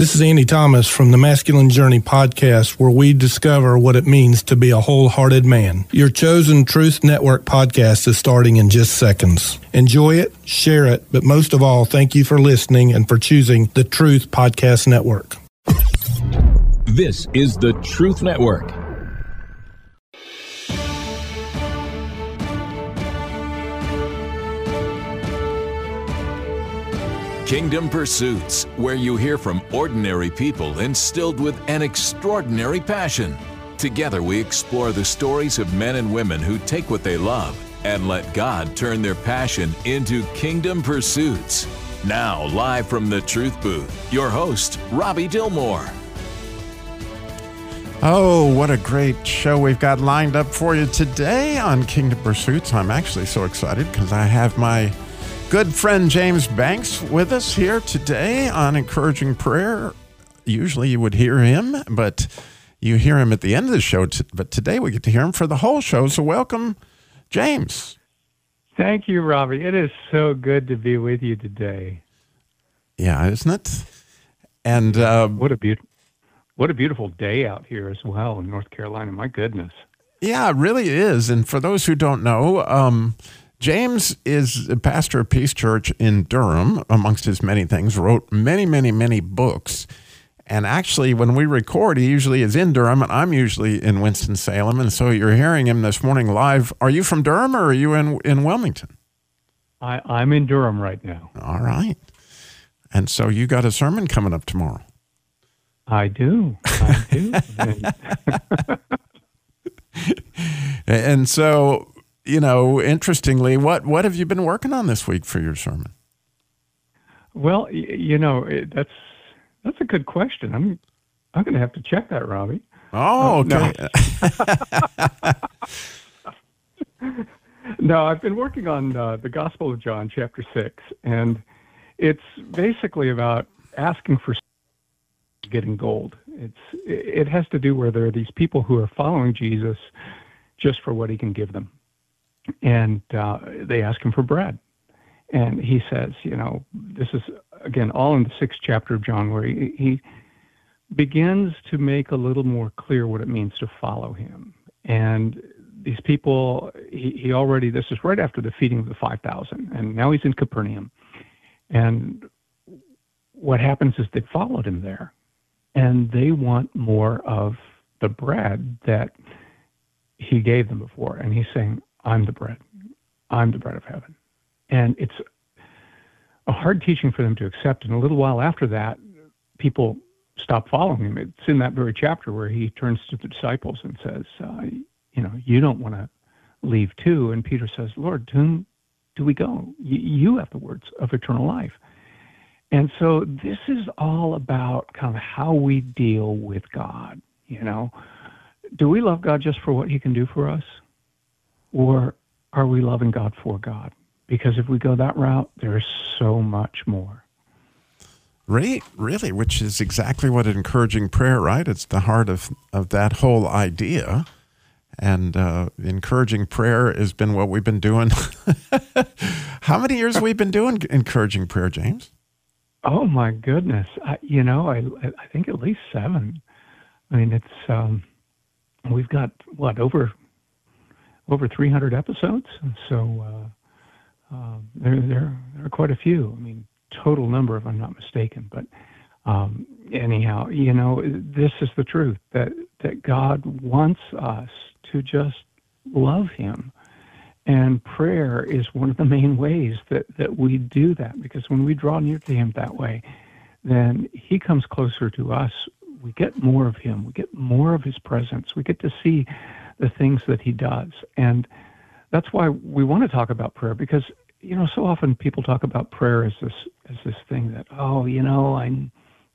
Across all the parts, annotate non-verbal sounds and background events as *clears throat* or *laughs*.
This is Andy Thomas from the Masculine Journey podcast, where we discover what it means to be a wholehearted man. Your chosen Truth Network podcast is starting in just seconds. Enjoy it, share it, but most of all, thank you for listening and for choosing the Truth Podcast Network. This is the Truth Network. Kingdom Pursuits, where you hear from ordinary people instilled with an extraordinary passion. Together, we explore the stories of men and women who take what they love and let God turn their passion into kingdom pursuits. Now, live from the Truth Booth, your host, Robby Dilmore. Oh, what a great show we've got lined up for you today on Kingdom Pursuits. I'm actually so excited because I have my good friend James Banks with us here today on Encouraging Prayer. Usually you would hear him, but you hear him at the end of the show. But today we get to hear him for the whole show. So welcome, James. Thank you, Robby. It is so good to be with you today. Yeah, isn't it? And uh, what a beautiful, what a beautiful day out here as well in North Carolina. My goodness. Yeah, it really is. And for those who don't know, um, James is a pastor of Peace Church in Durham, amongst his many things, wrote many, many, many books. And actually, when we record, he usually is in Durham, and I'm usually in Winston-Salem. And so you're hearing him this morning live. Are you from Durham or are you in, in Wilmington? I, I'm in Durham right now. All right. And so you got a sermon coming up tomorrow. I do. I do. *laughs* *laughs* and so you know, interestingly, what what have you been working on this week for your sermon? Well, you know, that's that's a good question. I'm I'm going to have to check that, Robby. Oh, okay. Uh, no. no. I've been working on uh, the Gospel of John, chapter six, and it's basically about asking for getting gold. It's it has to do where there are these people who are following Jesus just for what he can give them and uh, they ask him for bread. And he says, you know, this is, again, all in the sixth chapter of John, where he, he begins to make a little more clear what it means to follow him. And these people, he, he already, this is right after the feeding of the 5,000, and now he's in Capernaum. And what happens is they followed him there, and they want more of the bread that he gave them before. And he's saying, I'm the bread. I'm the bread of heaven. And it's a hard teaching for them to accept. And a little while after that, people stop following him. It's in that very chapter where he turns to the disciples and says, uh, You know, you don't want to leave too. And Peter says, Lord, to whom do we go? you have the words of eternal life. And so this is all about kind of how we deal with God. You know, do we love God just for what he can do for us? Or are we loving God for God? Because if we go that route, there's so much more. Right, really, which is exactly what encouraging prayer, right? It's the heart of, of that whole idea. And uh, encouraging prayer has been what we've been doing. *laughs* How many years have we been doing encouraging prayer, James? Oh my goodness! I, you know, I I think at least seven. I mean, it's um, we've got what over over 300 episodes, so uh, uh, there, there, there are quite a few. I mean, total number, if I'm not mistaken. But um, anyhow, you know, this is the truth that that God wants us to just love Him, and prayer is one of the main ways that that we do that. Because when we draw near to Him that way, then He comes closer to us. We get more of Him. We get more of His presence. We get to see the things that he does. And that's why we want to talk about prayer because you know so often people talk about prayer as this as this thing that oh you know I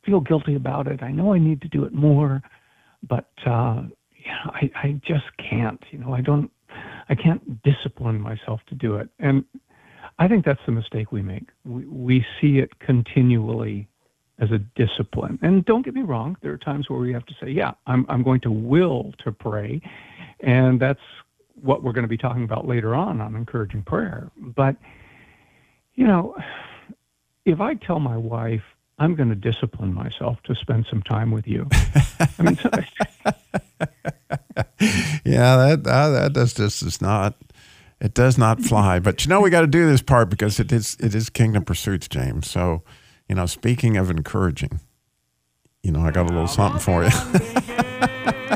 feel guilty about it. I know I need to do it more, but uh, yeah, I I just can't. You know I don't I can't discipline myself to do it. And I think that's the mistake we make. We we see it continually as a discipline. And don't get me wrong, there are times where we have to say, yeah, I'm I'm going to will to pray and that's what we're going to be talking about later on on encouraging prayer. But, you know, if I tell my wife I'm going to discipline myself to spend some time with you. I mean, *laughs* yeah, that uh, that does just is not it does not fly. But you know, we got to do this part because it is it is Kingdom Pursuits, James. So, you know, speaking of encouraging, you know, I got a little something for you. *laughs*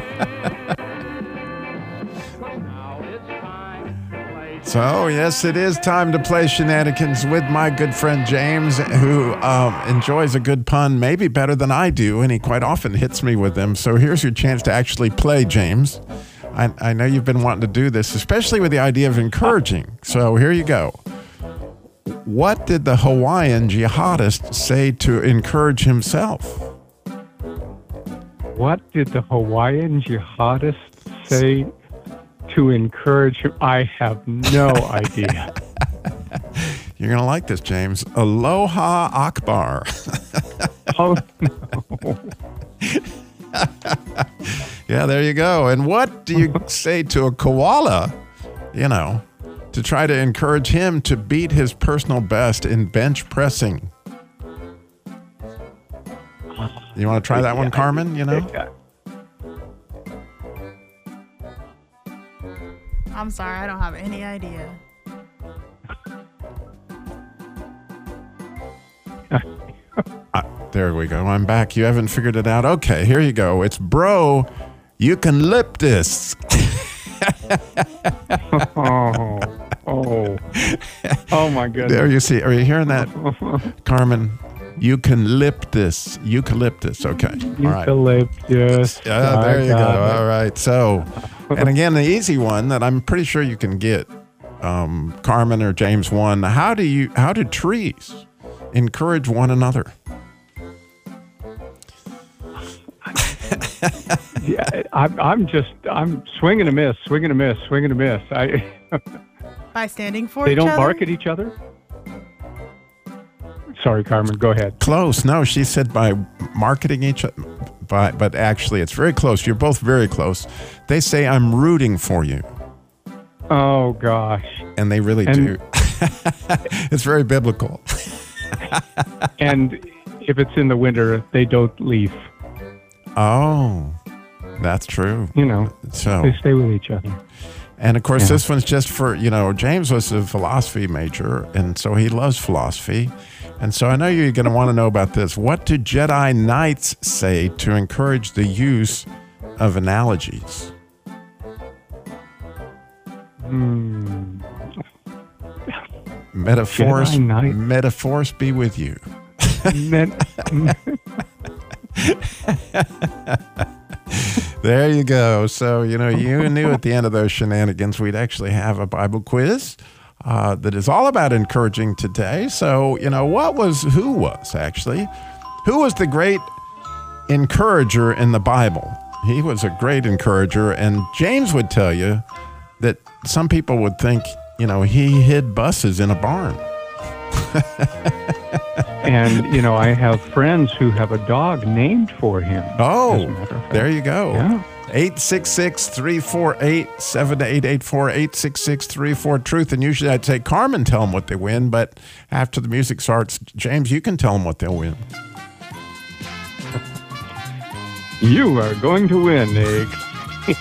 So, yes, it is time to play shenanigans with my good friend James, who um, enjoys a good pun maybe better than I do, and he quite often hits me with them. So, here's your chance to actually play, James. I, I know you've been wanting to do this, especially with the idea of encouraging. So, here you go. What did the Hawaiian jihadist say to encourage himself? what did the Hawaiian jihadist say to encourage him? I have no *laughs* idea. You're going to like this, James. Aloha Akbar. oh, no. *laughs* yeah, there you go. And what do you say to a koala, you know, to try to encourage him to beat his personal best in bench pressing? You want to try that one, Carmen? You know? I'm sorry, I don't have any idea. Uh, *laughs* there we go. I'm back. You haven't figured it out. Okay, here you go. It's bro. You can lip this. oh, oh, oh my goodness. There you see. Are you hearing that, *laughs* Carmen? Eucalyptus. Eucalyptus. Okay. All right. Eucalyptus. Yeah, there you go. it. All right. So, and *laughs* again, the easy one that I'm pretty sure you can get, um, Carmen or James one. How do you? How do trees encourage one another? *laughs* Yeah, I'm, I'm just, I'm swinging a miss, swinging a miss, swinging a miss. I, By standing for they each don't other? bark at each other. Sorry, Carmen. Go ahead. Close. No, she said by marketing each other. By, but actually, it's very close. You're both very close. They say I'm rooting for you, Oh gosh. and they really And- do. *laughs* it's very biblical. *laughs* And if it's in the winter, they don't leave. Oh, that's true. You know, So, they stay with each other. And of course, Yeah. this one's just for, you know, James was a philosophy major, and so he loves philosophy. And so I know you're going to want to know about this. What do Jedi Knights say to encourage the use of analogies? Hmm. Metaphors, metaphors be with you. Men- *laughs* *laughs* There you go. So, you know, you knew at the end of those shenanigans, we'd actually have a Bible quiz uh, that is all about encouraging today. So, you know, what was, who was actually, who was the great encourager in the Bible? He was a great encourager. And James would tell you that some people would think, you know, he hid buses in a barn. *laughs* and you know, I have friends who have a dog named for him. as a Oh, matter of fact. there you go. Yeah. 866 348 7884 866 34 Truth. And usually I'd say, Carmen, tell them what they win. But after the music starts, James, you can tell them what they'll win. You are going to win, Nick. *laughs*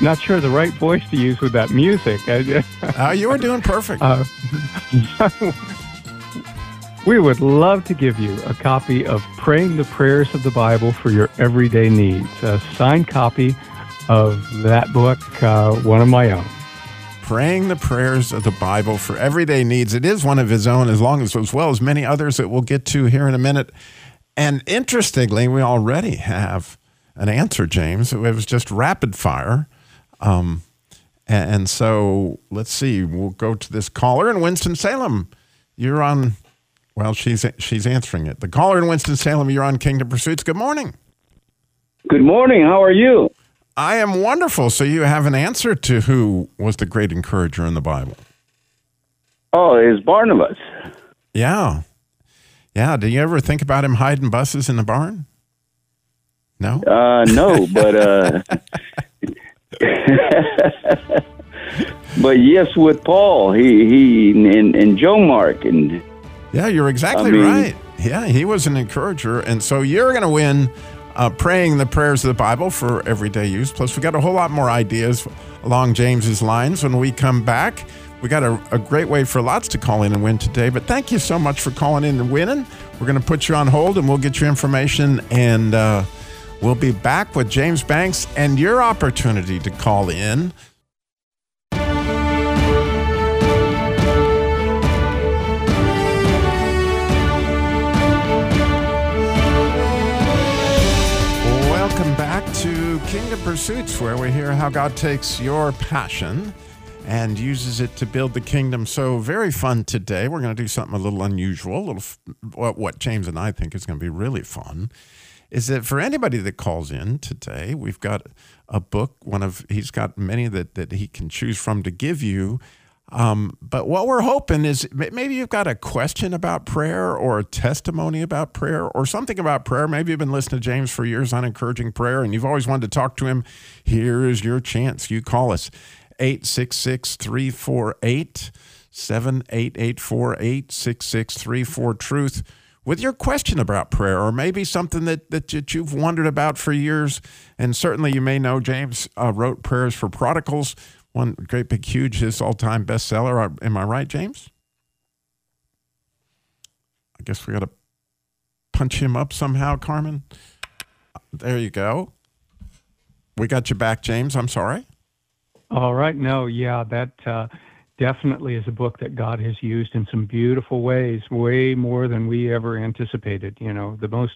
Not sure the right voice to use with that music. Oh, Uh, you were doing perfect. *laughs* Uh, *laughs* we would love to give you a copy of Praying the Prayers of the Bible for Your Everyday Needs, a signed copy of that book, uh, one of my own. Praying the prayers of the Bible for everyday needs. It is one of his own, as long as as well as many others that we'll get to here in a minute. And interestingly, we already have an answer, James. It was just rapid fire. Um, and, so let's see. We'll go to this caller in Winston Salem. You're on. Well, she's she's answering it. The caller in Winston Salem. You're on Kingdom Pursuits. Good morning. Good morning. How are you? I am wonderful. So you have an answer to who was the great encourager in the Bible. Oh, it's Barnabas. Yeah. Yeah. Do you ever think about him hiding buses in the barn? No? Uh, no, *laughs* but uh, *laughs* but yes, with Paul, he he and, and John Mark and Yeah, you're exactly I mean- right. Yeah, he was an encourager. And so you're going to win uh, praying the prayers of the Bible for everyday use. Plus, we got a whole lot more ideas along James's lines when we come back. We got a, a great way for lots to call in and win today. But thank you so much for calling in and winning. We're going to put you on hold and we'll get your information and uh, we'll be back with James Banks and your opportunity to call in. Kingdom Pursuits, where we hear how God takes your passion and uses it to build the kingdom. So, very fun today. We're going to do something a little unusual, a little what, James and I think is going to be really fun. Is that for anybody that calls in today, we've got a book. One of he's got many that that he can choose from to give you. Um, but what we're hoping is maybe you've got a question about prayer or a testimony about prayer or something about prayer. Maybe you've been listening to James for years on encouraging prayer and you've always wanted to talk to him. Here is your chance. You call us 866 348 78848 866 Truth with your question about prayer or maybe something that, that you've wondered about for years. And certainly you may know James uh, wrote Prayers for Prodigals one great big huge his all-time bestseller. Am i right james? I guess we got to punch him up somehow carmen. There you go. We got you back james. I'm sorry. All right. No yeah that uh, definitely is a book that god has used in some beautiful ways way more than we ever anticipated you know the most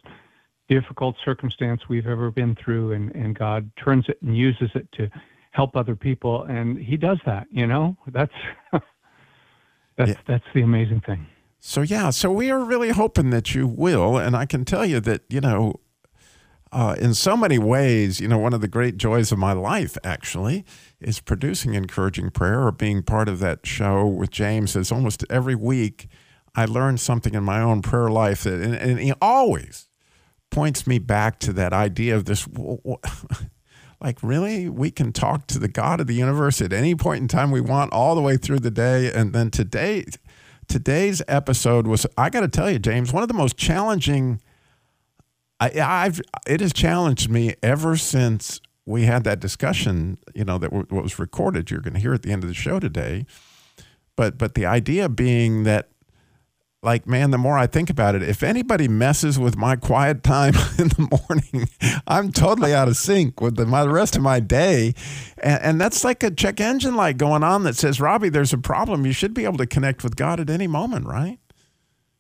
difficult circumstance we've ever been through and, and god turns it and uses it to help other people and he does that you know that's *laughs* that's yeah. that's the amazing thing so yeah so we are really hoping that you will and i can tell you that you know uh, in so many ways you know one of the great joys of my life actually is producing encouraging prayer or being part of that show with james is almost every week i learn something in my own prayer life that and, and he always points me back to that idea of this like really? We can talk to the god of the universe at any point in time we want all the way through the day. And then today today's episode was i got to tell you james one of the most challenging I, i've it has challenged me ever since we had that discussion you know that what was recorded. You're going to hear at the end of the show today. But but the idea being that like man the more i think about it if anybody messes with my quiet time *laughs* in the morning i'm totally out of sync with the, my, the rest of my day. And, and, that's like a check engine light going on that says robby there's a problem. You should be able to connect with god at any moment right?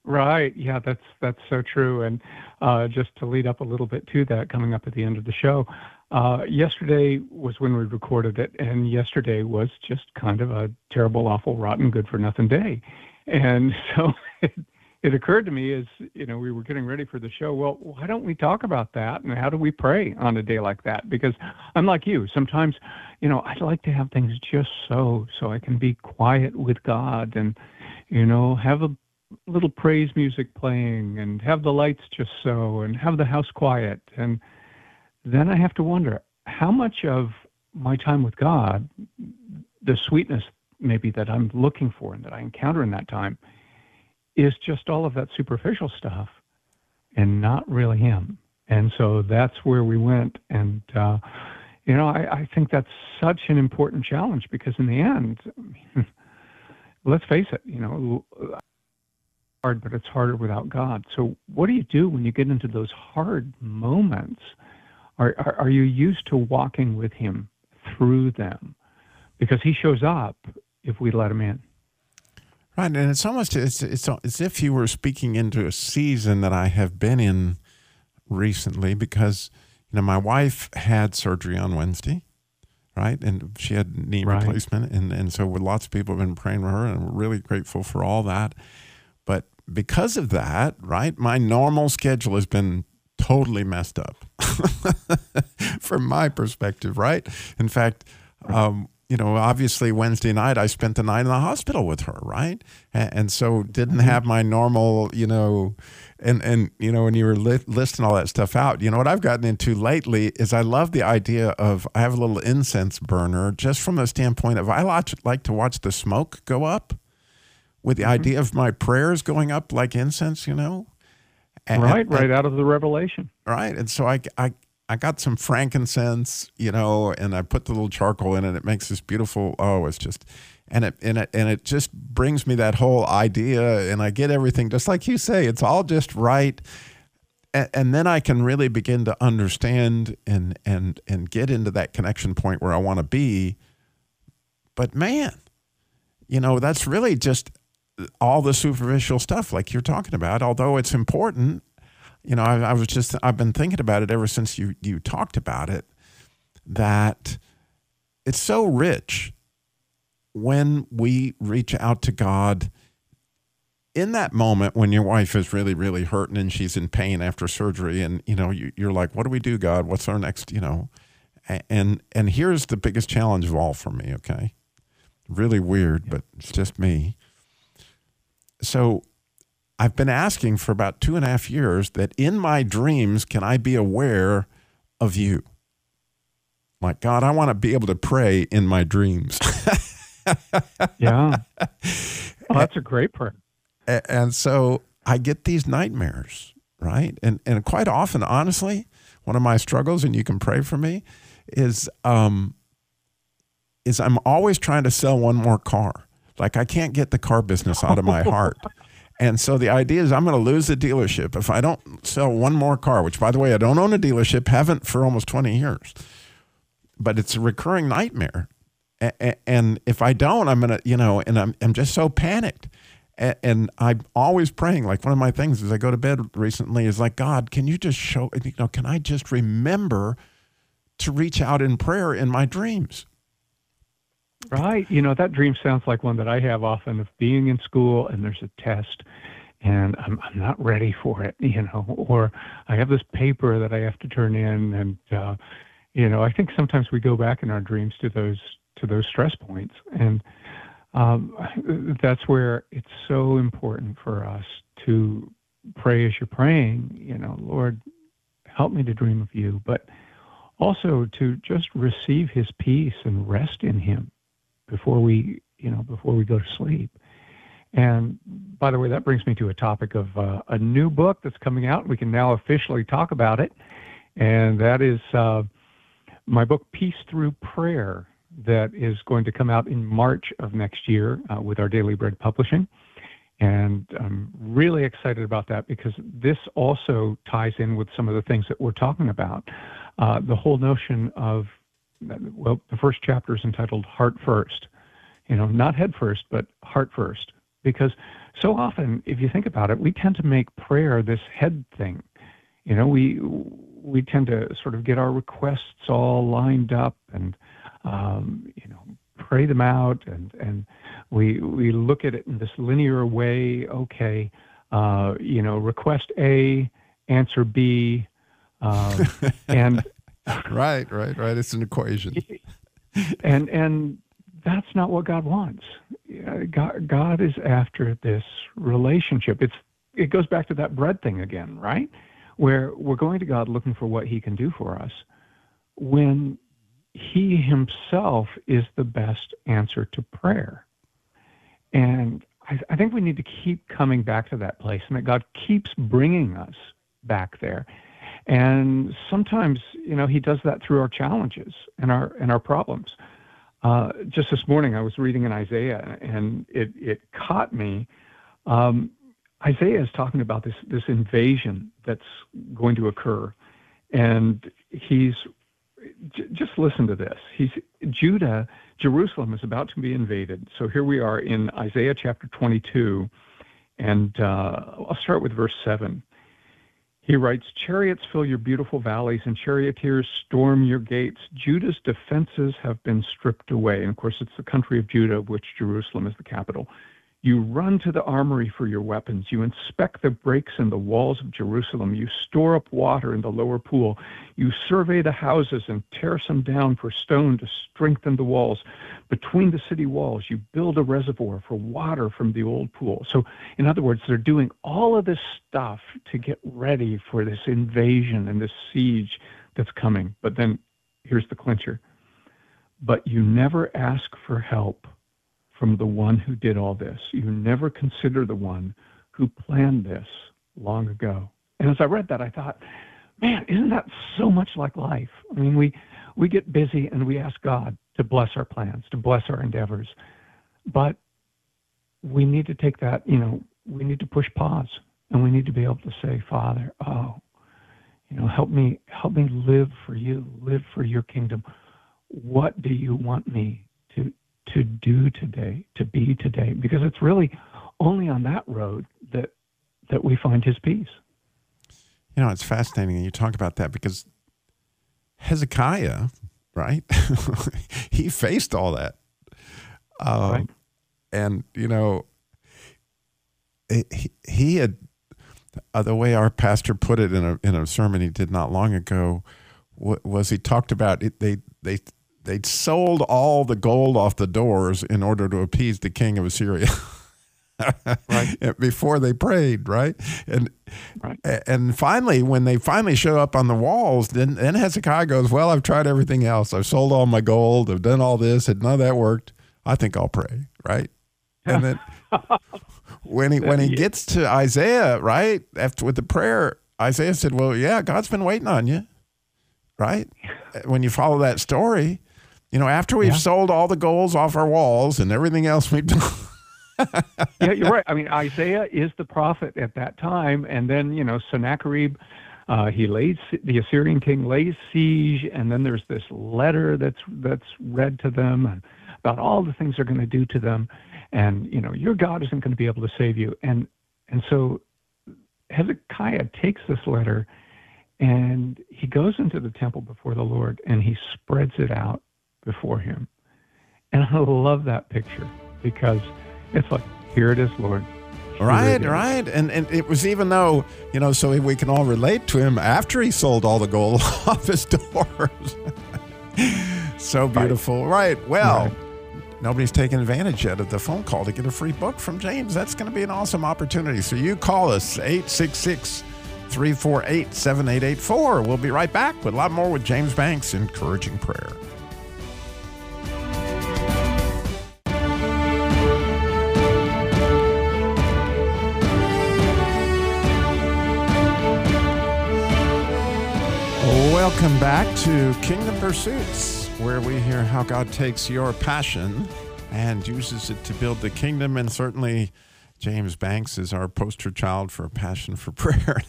Right. Yeah that's that's so true. And uh, just to lead up a little bit to that coming up at the end of the show uh, yesterday was when we recorded it and yesterday was just kind of a terrible awful rotten good for nothing day. And *laughs* so *laughs* it, occurred to me as you know we were getting ready for the show well why don't we talk about that and how do we pray on a day like that? Because i'm like you sometimes you know i'd like to have things just so so i can be quiet with god and you know have a little praise music playing and have the lights just so and have the house quiet. And then i have to wonder how much of my time with god the sweetness maybe that i'm looking for and that i encounter in that time is just all of that superficial stuff and not really him. And so that's where we went. And, uh, you know, I, I think that's such an important challenge because in the end, *laughs* let's face it, you know, hard, but it's harder without God. So what do you do when you get into those hard moments? Are, are, are you used to walking with him through them? Because he shows up if we let him in. Right, and it's almost it's it's as if you were speaking into a season that I have been in recently because you know my wife had surgery on Wednesday, right, and she had knee right. replacement, and and so with lots of people have been praying for her, and we're really grateful for all that. But because of that, right, my normal schedule has been totally messed up *laughs* from my perspective, right? In fact. Um, you know, obviously Wednesday night I spent the night in the hospital with her, right? And, and so didn't mm-hmm. have my normal, you know, and and you know when you were li- listing all that stuff out, you know what I've gotten into lately is I love the idea of I have a little incense burner just from the standpoint of I like, like to watch the smoke go up with the mm-hmm. idea of my prayers going up like incense, you know. And- right, and- right out of the Revelation. right and so I, I i got some frankincense you know and i put the little charcoal in it. It makes this beautiful oh it's just and it and it and it just brings me that whole idea and i get everything. Just like you say it's all just right. And, and then i can really begin to understand and and and get into that connection point where i want to be. But man you know that's really just all the superficial stuff like you're talking about. Although it's important you know, I, I was just I've been thinking about it ever since you you talked about it that it's so rich when we reach out to God in that moment when your wife is really really hurting and she's in pain after surgery and you know you, you're like what do we do God? What's our next you know? And and here's the biggest challenge of all for me okay? Really weird but it's just me. So I've been asking for about two and a half years that in my dreams, can I be aware of you? Like, God, I want to be able to pray in my dreams. *laughs* Yeah. oh, that's a great prayer. A- and so I get these nightmares, right? And, and quite often, honestly, one of my struggles, and you can pray for me, is, um, is I'm always trying to sell one more car. Like, I can't get the car business out of my *laughs* heart. And so the idea is I'm going to lose the dealership if I don't sell one more car, which by the way, I don't own a dealership, haven't for almost 20 years. But it's a recurring nightmare. And if I don't, I'm going to, you know, and I'm, I'm just so panicked. And I'm always praying. Like one of my things as I go to bed recently is like, God, can you just show, you know, can I just remember to reach out in prayer in my dreams? Right. You know, that dream sounds like one that I have often of being in school and there's a test and I'm, I'm not ready for it, *laughs* you know, or I have this paper that I have to turn in. And, uh, you know, I think sometimes we go back in our dreams to those, to those stress points. And um, *laughs* that's where it's so important for us to pray as you're praying, you know, Lord, help me to dream of you, but also to just receive his peace and rest in him before we, you know, before we go to sleep. And by the way, that brings me to a topic of uh, a new book that's coming out. We can now officially talk about it, and that is uh, my book, Peace Through Prayer, that is going to come out in March of next year uh, with our Daily Bread Publishing. And I'm really excited about that because this also ties in with some of the things that we're talking about. Uh, the whole notion of, well, the first chapter is entitled Heart First. You know, not head first, but heart first. Because so often, if you think about it, we tend to make prayer this head thing. You know, we we tend to sort of get our requests all lined up and um, you know pray them out and and we we look at it in this linear way. Okay, uh, you know, request A, answer B, um, *laughs* and *laughs* Right, right, right. It's an equation. *laughs* and and that's not what God wants. God, God is after this relationship. It's it goes back to that bread thing again, right? Where we're going to God looking for what He can do for us, when He Himself is the best answer to prayer. And I, I think we need to keep coming back to that place, and that God keeps bringing us back there. And sometimes, you know, He does that through our challenges and our and our problems. Uh, just this morning, I was reading in Isaiah, and it it caught me. Um, Isaiah is talking about this this invasion that's going to occur, and he's j- just listen to this. He's Judah, Jerusalem is about to be invaded. So here we are in Isaiah chapter 22, and uh, I'll start with verse seven. He writes, Chariots fill your beautiful valleys, and charioteers storm your gates. Judah's defenses have been stripped away. And of course, it's the country of Judah, of which Jerusalem is the capital. You run to the armory for your weapons. You inspect the breaks in the walls of Jerusalem. You store up water in the lower pool. You survey the houses and tear some down for stone to strengthen the walls. Between the city walls, you build a reservoir for water from the old pool. So, in other words, they're doing all of this stuff to get ready for this invasion and this siege that's coming. But then here's the clincher. But you never ask for help from the one who did all this. You never consider the one who planned this long ago. And as I read that, I thought, man, isn't that so much like life? I mean, we we get busy and we ask God to bless our plans, to bless our endeavors, but we need to take that, you know, we need to push pause and we need to be able to say, Father, oh, you know, help me, help me live for you, live for your kingdom. What do you want me to do today, to be today? Because it's really only on that road that that we find His peace. You know, it's fascinating. That you talk about that because Hezekiah, right? *laughs* he faced all that. Um, right. And, you know, he, he had, uh, the way our pastor put it in a, in a sermon he did not long ago, was he talked about it, they, they, they'd sold all the gold off the doors in order to appease the king of Assyria. *laughs* right. before they prayed, right? And right. and finally, when they finally show up on the walls, then then Hezekiah goes, "Well, I've tried everything else. I've sold all my gold. I've done all this, and none of that worked. I think I'll pray." Right? And then *laughs* when he when he gets to Isaiah, right after with the prayer, Isaiah said, "Well, yeah, God's been waiting on you." Right? *laughs* When you follow that story, you know, after we've yeah. sold all the golds off our walls and everything else we've done. *laughs* Yeah, you're right. I mean, Isaiah is the prophet at that time, and then you know Sennacherib, uh, he lays the Assyrian king lays siege, and then there's this letter that's that's read to them about all the things they're going to do to them, and you know your God isn't going to be able to save you, and and so Hezekiah takes this letter, and he goes into the temple before the Lord, and he spreads it out before him, and I love that picture because it's like, here it is, Lord. Here right, right. And and it was even though, you know, so we can all relate to him after he sold all the gold *laughs* off his doors. *laughs* so beautiful. Right. right. Well, right. nobody's taken advantage yet of the phone call to get a free book from James. That's going to be an awesome opportunity. So you call us 866 348 7884. We'll be right back with a lot more with James Banks, encouraging prayer. Welcome back to Kingdom Pursuits, where we hear how God takes your passion and uses it to build the kingdom. And certainly, James Banks is our poster child for passion for *laughs* prayer.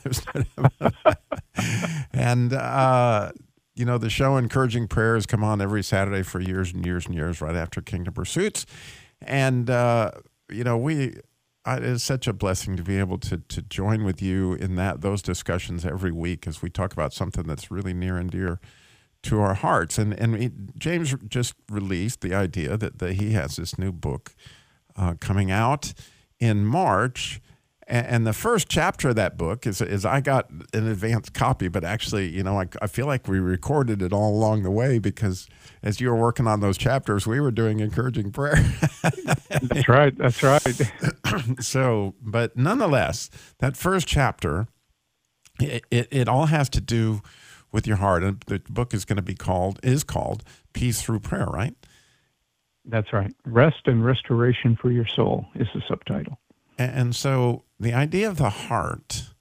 and, uh, you know, the show Encouraging Prayers come on every Saturday for years and years and years right after Kingdom Pursuits. And, uh, you know, we it is such a blessing to be able to to join with you in that those discussions every week as we talk about something that's really near and dear to our hearts. And and James just released the idea that, that he has this new book uh, coming out in March and, the first chapter of that book is, is I got an advanced copy, but actually, you know, I, I feel like we recorded it all along the way because as you were working on those chapters, we were doing encouraging prayer. *laughs* that's right. That's right. *clears throat* so, but nonetheless, that first chapter, it, it, it all has to do with your heart. And the book is going to be called, is called Peace Through Prayer, right? That's right. Rest and Restoration for Your Soul is the subtitle. And so the idea of the heart,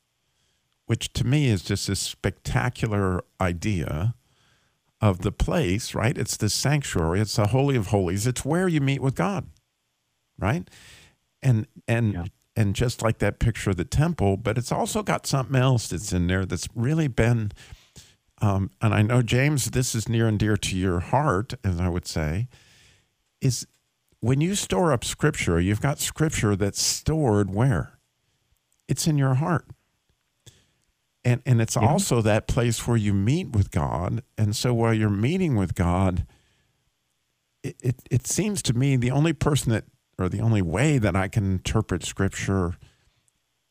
which to me is just this spectacular idea of the place, right? It's the sanctuary, it's the holy of holies, it's where you meet with God, right? And and yeah. and just like that picture of the temple, but it's also got something else that's in there that's really been. Um, and I know James, this is near and dear to your heart, as I would say, is when you store up scripture, you've got scripture that's stored where? It's in your heart. And, and it's yeah. also that place where you meet with God. And so while you're meeting with God, it, it, it seems to me the only person that, or the only way that I can interpret scripture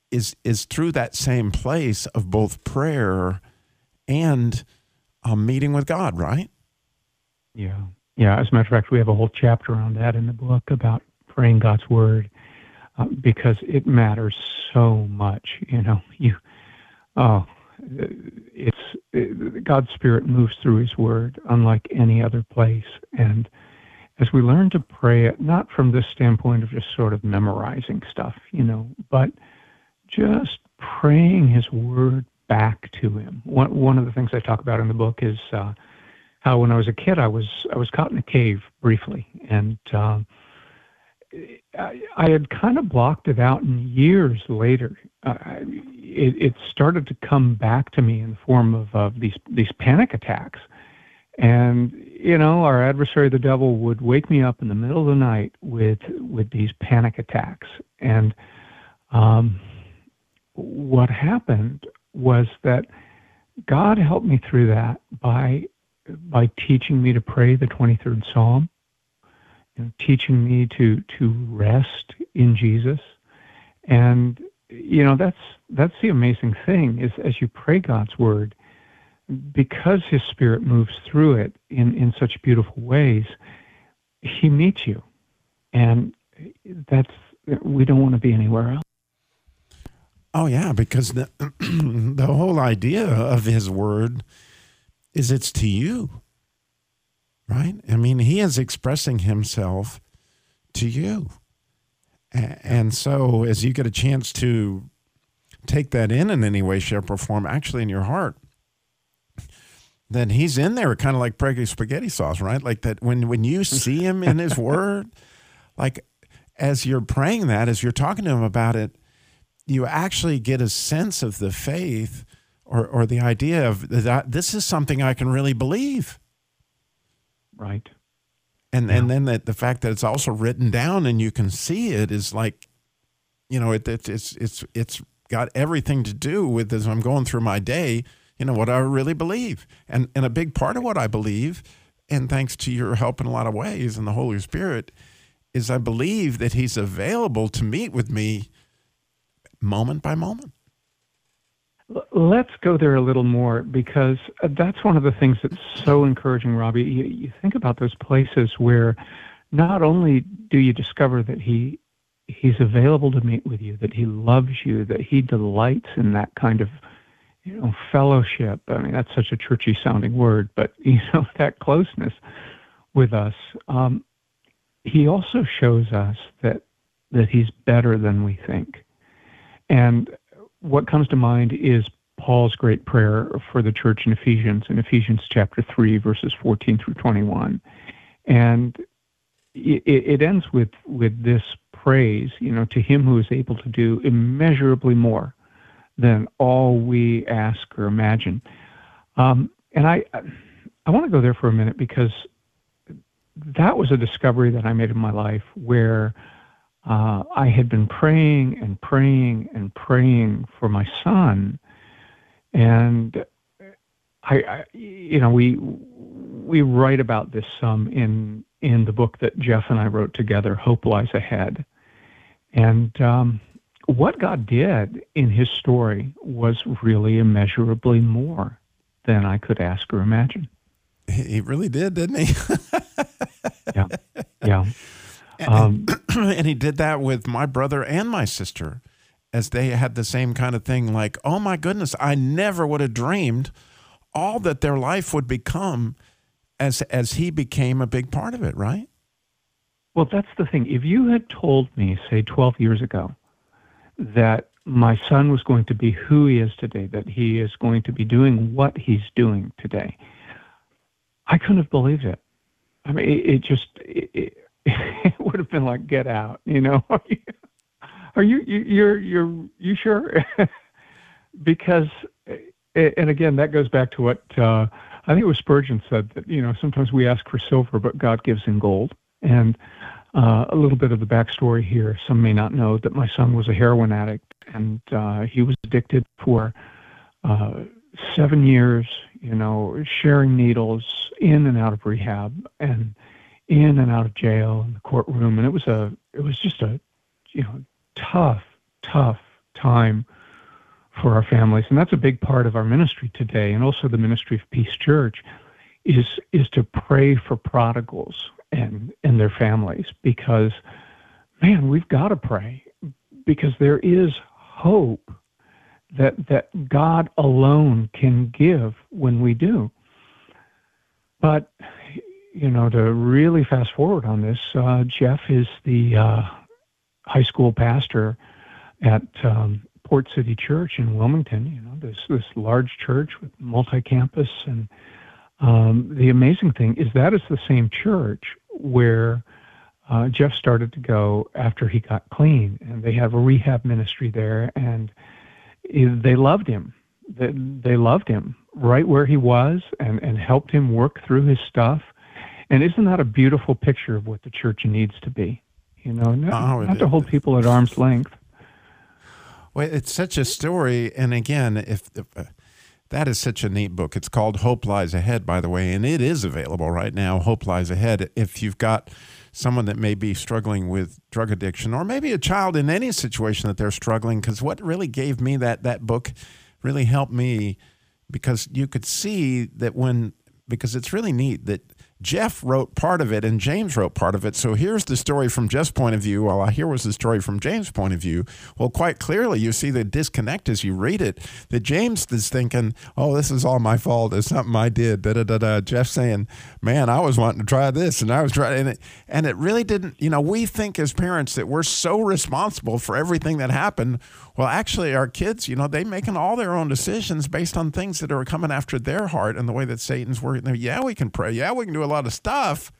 is, is through that same place of both prayer and a meeting with God, right? Yeah. Yeah, as a matter of fact, we have a whole chapter on that in the book about praying God's word because it matters so much. You know, *laughs* you oh, it's it, God's Spirit moves through His Word unlike any other place, and as we learn to pray it, not from this standpoint of just sort of memorizing stuff, you know, but just praying His Word, back to Him. One one of the things I talk about in the book is uh, how when I was a kid I was I was caught in a cave briefly, and uh, I, had kind of blocked it out, and years later, it, it started to come back to me in the form of, of these these panic attacks. And you know, our adversary, the devil, would wake me up in the middle of the night with with these panic attacks. And um, what happened was that God helped me through that by by teaching me to pray the 23rd Psalm, know, teaching me to to rest in Jesus, and you know that's that's the amazing thing is as you pray God's word, because His Spirit moves through it in in such beautiful ways, He meets you, and that's we don't want to be anywhere else. Oh yeah, because the *clears throat* the whole idea of his word is it's to you. Right? I mean, he is expressing himself to you. And so as you get a chance to take that in in any way shape or form actually in your heart, then he's in there kind of like Prego spaghetti sauce, right? Like that when when you see him in his *laughs* word, like as you're praying that, as you're talking to him about it, you actually get a sense of the faith or, or the idea of that this is something I can really believe. Right. And yeah. and then that the fact that it's also written down and you can see it is like, you know, it, it it's it's it's got everything to do with as I'm going through my day, you know, what I really believe. And and a big part of what I believe, and thanks to your help in a lot of ways and the Holy Spirit, is I believe that He's available to meet with me moment by moment. Let's go there a little more because uh, that's one of the things that's so encouraging, Robby. You, you think about those places where not only do you discover that he he's available to meet with you, that he loves you, that he delights in that kind of you know fellowship. I mean, that's such a churchy sounding word, but *laughs* you know that closeness with us. Um, he also shows us that that he's better than we think. And what comes to mind is Paul's great prayer for the church in Ephesians, in Ephesians chapter 3, verses 14 through 21. And it, it ends with, with this praise, you know, to him who is able to do immeasurably more than all we ask or imagine. Um, and I, I want to go there for a minute because that was a discovery that I made in my life where uh, I had been praying and praying and praying for my son, and I, I, you know, we we write about this some in in the book that Jeff and I wrote together, Hope Lies Ahead, and um, what God did in His story was really immeasurably more than I could ask or imagine. He really did, didn't he? *laughs* yeah, yeah. Um, *clears throat* and he did that with my brother and my sister, as they had the same kind of thing. Like, oh my goodness, I never would have dreamed all that their life would become as as he became a big part of it. Right? Well, that's the thing. If you had told me, say, twelve years ago, that my son was going to be who he is today, that he is going to be doing what he's doing today, I couldn't have believed it. I mean, it, it just it, it, *laughs* it would have been like, "Get out!" You know, *laughs* are you are you you're you're you sure? *laughs* because, and again, that goes back to what uh, I think it was Spurgeon said that you know sometimes we ask for silver, but God gives in gold. And uh, a little bit of the backstory here. Some may not know that my son was a heroin addict, and uh, he was addicted for uh, seven years. You know, sharing needles in and out of rehab, and in and out of jail in the courtroom, and it was a it was just a you know tough tough time for our families, and that's a big part of our ministry today, and also the ministry of Peace Church is is to pray for prodigals and and their families because man, we've got to pray because there is hope that that God alone can give when we do. But you know, to really fast forward on this, uh, Jeff is the uh, high school pastor at um, Port City Church in Wilmington. You know, this this large church with multi-campus, and um, the amazing thing is that is the same church where uh, Jeff started to go after he got clean, and they have a rehab ministry there, and they loved him. They, they loved him right where he was, and and helped him work through his stuff. And isn't that a beautiful picture of what the church needs to be? You know, not, Oh, not to hold people at arm's length. Well, it's such a story, and again, if, if uh, that is such a neat book, it's called Hope Lies Ahead, by the way, and it is available right now. Hope Lies Ahead. If you've got someone that may be struggling with drug addiction, or maybe a child in any situation that they're struggling, because what really gave me that that book really helped me because you could see that when because it's really neat that Jeff wrote part of it and James wrote part of it. So here's the story from Jeff's point of view, while here was the story from James' point of view. Well, quite clearly, you see the disconnect as you read it. That James is thinking, "Oh, this is all my fault. It's something I did." Da da da da. Jeff saying, "Man, I was wanting to try this, and I was trying," and it, and it really didn't. You know, we think as parents that we're so responsible for everything that happened. Well, actually, our kids, you know, they making all their own decisions based on things that are coming after their heart and the way that Satan's working. Yeah, we can pray. Yeah, we can do a lot of stuff.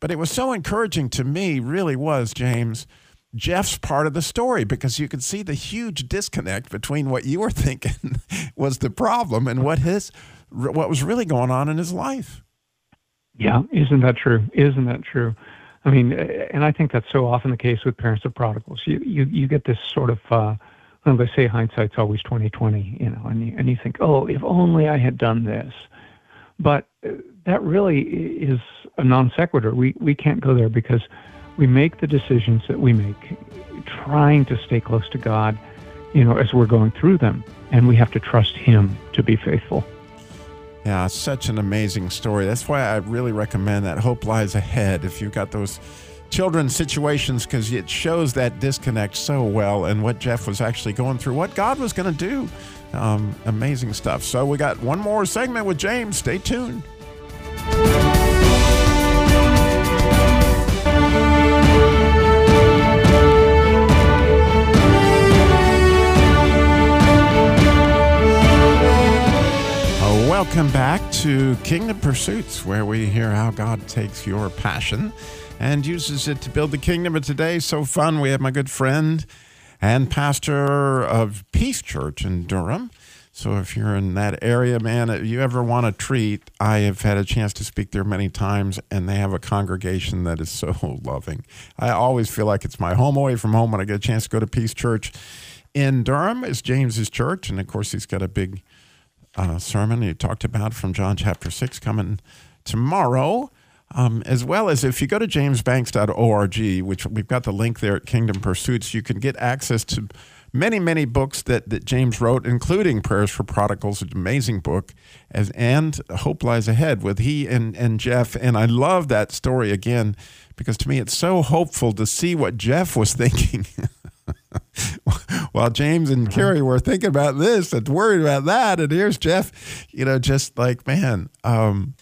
But it was so encouraging to me, really was, James, Jeff's part of the story because you could see the huge disconnect between what you were *laughs* thinking was the problem and what his what was really going on in his life. Yeah, isn't that true? Isn't that true? I mean, and I think that's so often the case with parents of prodigals. You you, you get this sort of uh, well, they say hindsight's always twenty twenty, you know, and you, and you think, oh, if only I had done this. But uh, that really is a non sequitur. We we can't go there because we make the decisions that we make, trying to stay close to God, you know, as we're going through them, and we have to trust Him to be faithful. Yeah, such an amazing story. That's why I really recommend that Hope Lies Ahead if you've got those children's situations because it shows that disconnect so well and what Jeff was actually going through, what God was going to do. Um, amazing stuff. So we got one more segment with James. Stay tuned. Welcome back to Kingdom Pursuits, where we hear how God takes your passion and uses it to build the kingdom. But today, so fun. We have my good friend and pastor of Peace Church in Durham. So if you're in that area, man, if you ever want a treat, I have had a chance to speak there many times, and they have a congregation that is so *laughs* loving. I always feel like it's my home away from home when I get a chance to go to Peace Church in Durham. Is James's church, and of course he's got a big uh, sermon he talked about from John chapter 6 coming tomorrow. Um, as well as if you go to jamesbanks.org, which we've got the link there at Kingdom Pursuits, you can get access to many, many books that, that James wrote, including Prayers for Prodigals, an amazing book, as and Hope Lies Ahead with he and, and Jeff. And I love that story again because to me it's so hopeful to see what Jeff was *laughs* thinking. *laughs* While James and Carrie were thinking about this and worried about that, and here's Jeff, you know, just like man. Um,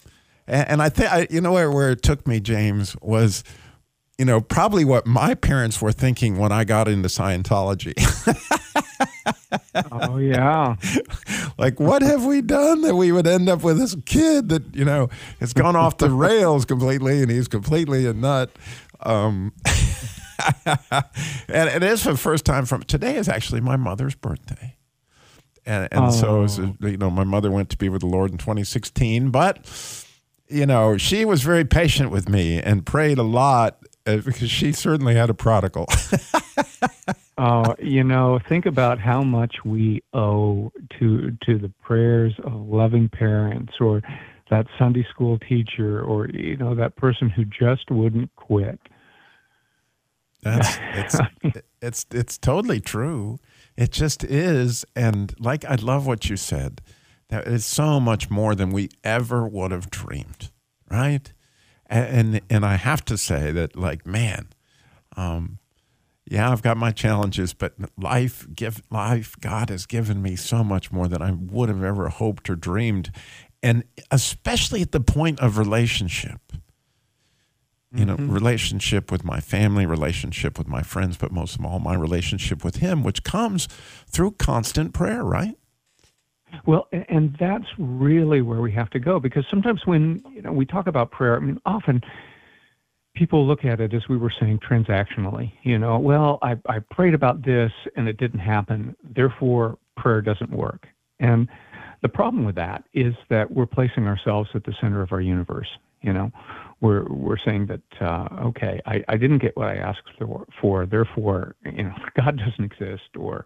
and, and I think I, you know where where it took me, James, was, you know, probably what my parents were thinking when I got into Scientology. Oh yeah. *laughs* like, what have we done that we would end up with this kid that you know has gone off the *laughs* rails completely, and he's completely a nut. Um, *laughs* and it is for the first time from today is actually my mother's birthday. And, and so, was, you know, my mother went to be with the Lord in 2016, but, you know, she was very patient with me and prayed a lot uh, because she certainly had a prodigal. *laughs* Oh, you know, think about how much we owe to to the prayers of loving parents or that Sunday school teacher or you know that person who just wouldn't quit. That's *laughs* it's it's it's totally true. It just is, and like I love what you said. That is so much more than we ever would have dreamed, right? And and, and I have to say that, like, man, um, yeah, I've got my challenges, but life give life God has given me so much more than I would have ever hoped or dreamed, and especially at the point of relationship you know, mm-hmm. relationship with my family, relationship with my friends, but most of all, my relationship with Him, which comes through constant prayer, right? Well, and that's really where we have to go because sometimes when you know we talk about prayer, I mean, often people look at it as we were saying transactionally. You know, well, I, I prayed about this and it didn't happen, therefore prayer doesn't work. And the problem with that is that we're placing ourselves at the center of our universe. You know, we're we're saying that uh, okay, I, didn't get what I asked for, for, therefore, you know, *laughs* God doesn't exist, or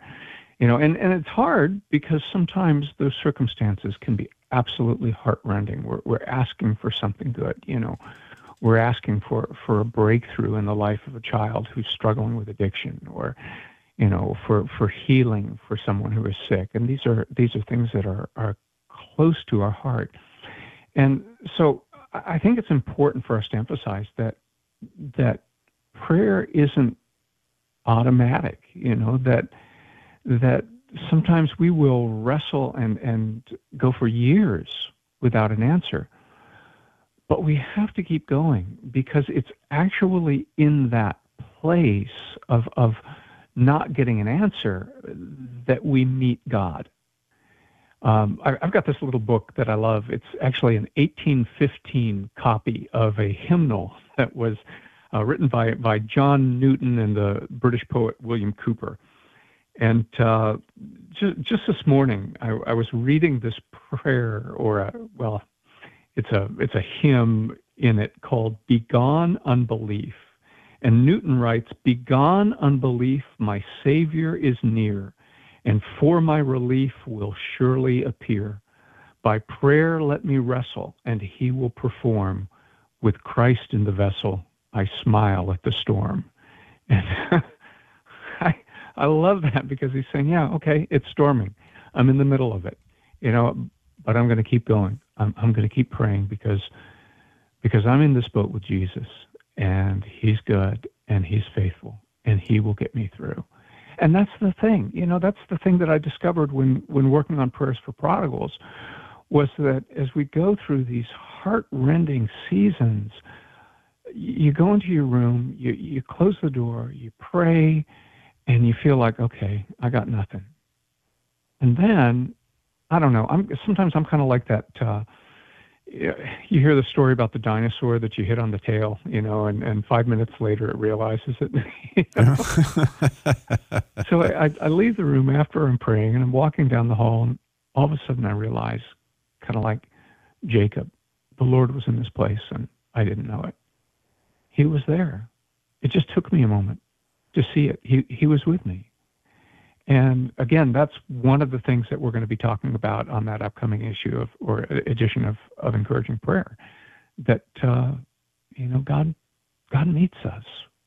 you know, it's hard because sometimes those circumstances can be absolutely heartrending. We're we're asking for something good, you know, we're asking for a breakthrough in the life of a child who's struggling with addiction, or you know, for for healing for someone who is sick, and these are these are things that are are close to our heart, and so I think it's important for us to emphasize that that prayer isn't automatic. You know that that sometimes we will wrestle and and go for years without an answer, but we have to keep going because it's actually in that place of of not getting an answer that we meet God. Um, I, I've got this little book that I love. It's actually an 1815 copy of a hymnal *laughs* that was uh, written by, by John Newton and the British poet William Cowper. And uh, just, just this morning, I, I was reading this prayer, or a, well, it's a it's a hymn in it called "Begone Unbelief." And Newton writes, Begone unbelief, my Savior is near, and for my relief will surely appear. By prayer let me wrestle, and he will perform. With Christ in the vessel, I smile at the storm. *laughs* And I, I love that because he's saying, Yeah, okay, it's storming. I'm in the middle of it, you know, but I'm going to keep going. I'm, I'm going to keep praying because because I'm in this boat with Jesus and he's good and he's faithful and he will get me through. And that's the thing, you know, that's the thing that I discovered when when working on prayers for prodigals was that as we go through these heart-rending seasons, you go into your room, you you close the door, you pray, and you feel like, okay, I got nothing. And then, I don't know, I'm sometimes I'm kind of like that uh you hear the story about the dinosaur that you hit on the tail, you know, and, and five minutes later it realizes it. *laughs* you know? *laughs* so I, I leave the room after I'm praying and I'm walking down the hall, and all of a sudden I realize, kind of like Jacob, the Lord was in this place and I didn't know it. He was there. It just took me a moment to see it. He, he was with me. And again, that's one of the things that we're going to be talking about on that upcoming issue of or edition of, of encouraging prayer. That uh, you know, God God meets us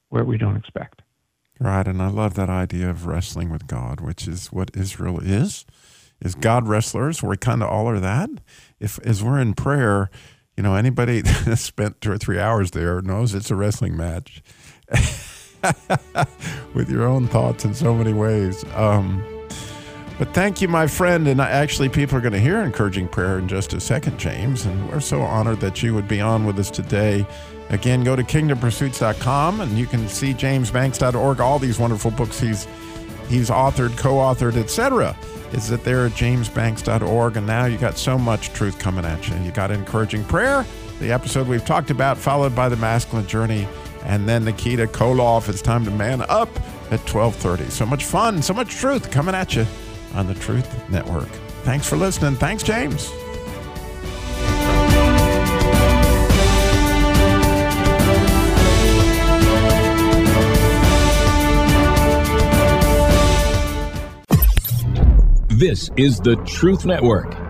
where we don't expect. Right, and I love that idea of wrestling with God, which is what Israel is. Is God wrestlers? We kind of all are that. If as we're in prayer, you know, anybody *laughs* that spent two or three hours there knows it's a wrestling match. *laughs* *laughs* with your own thoughts in so many ways. Um, but thank you, my friend. And actually, people are going to hear encouraging prayer in just a second, James. And we're so honored that you would be on with us today. Again, go to kingdompursuits.com and you can see jamesbanks.org, all these wonderful books he's he's authored, co-authored, etc. Is that there at jamesbanks.org. And now you got so much truth coming at you. You got encouraging prayer, the episode we've talked about, followed by the masculine journey and then Nikita Koloff. It's time to man up at 12:30. So much fun, so much truth coming at you on the Truth Network. Thanks for listening. Thanks, James. This is the Truth Network.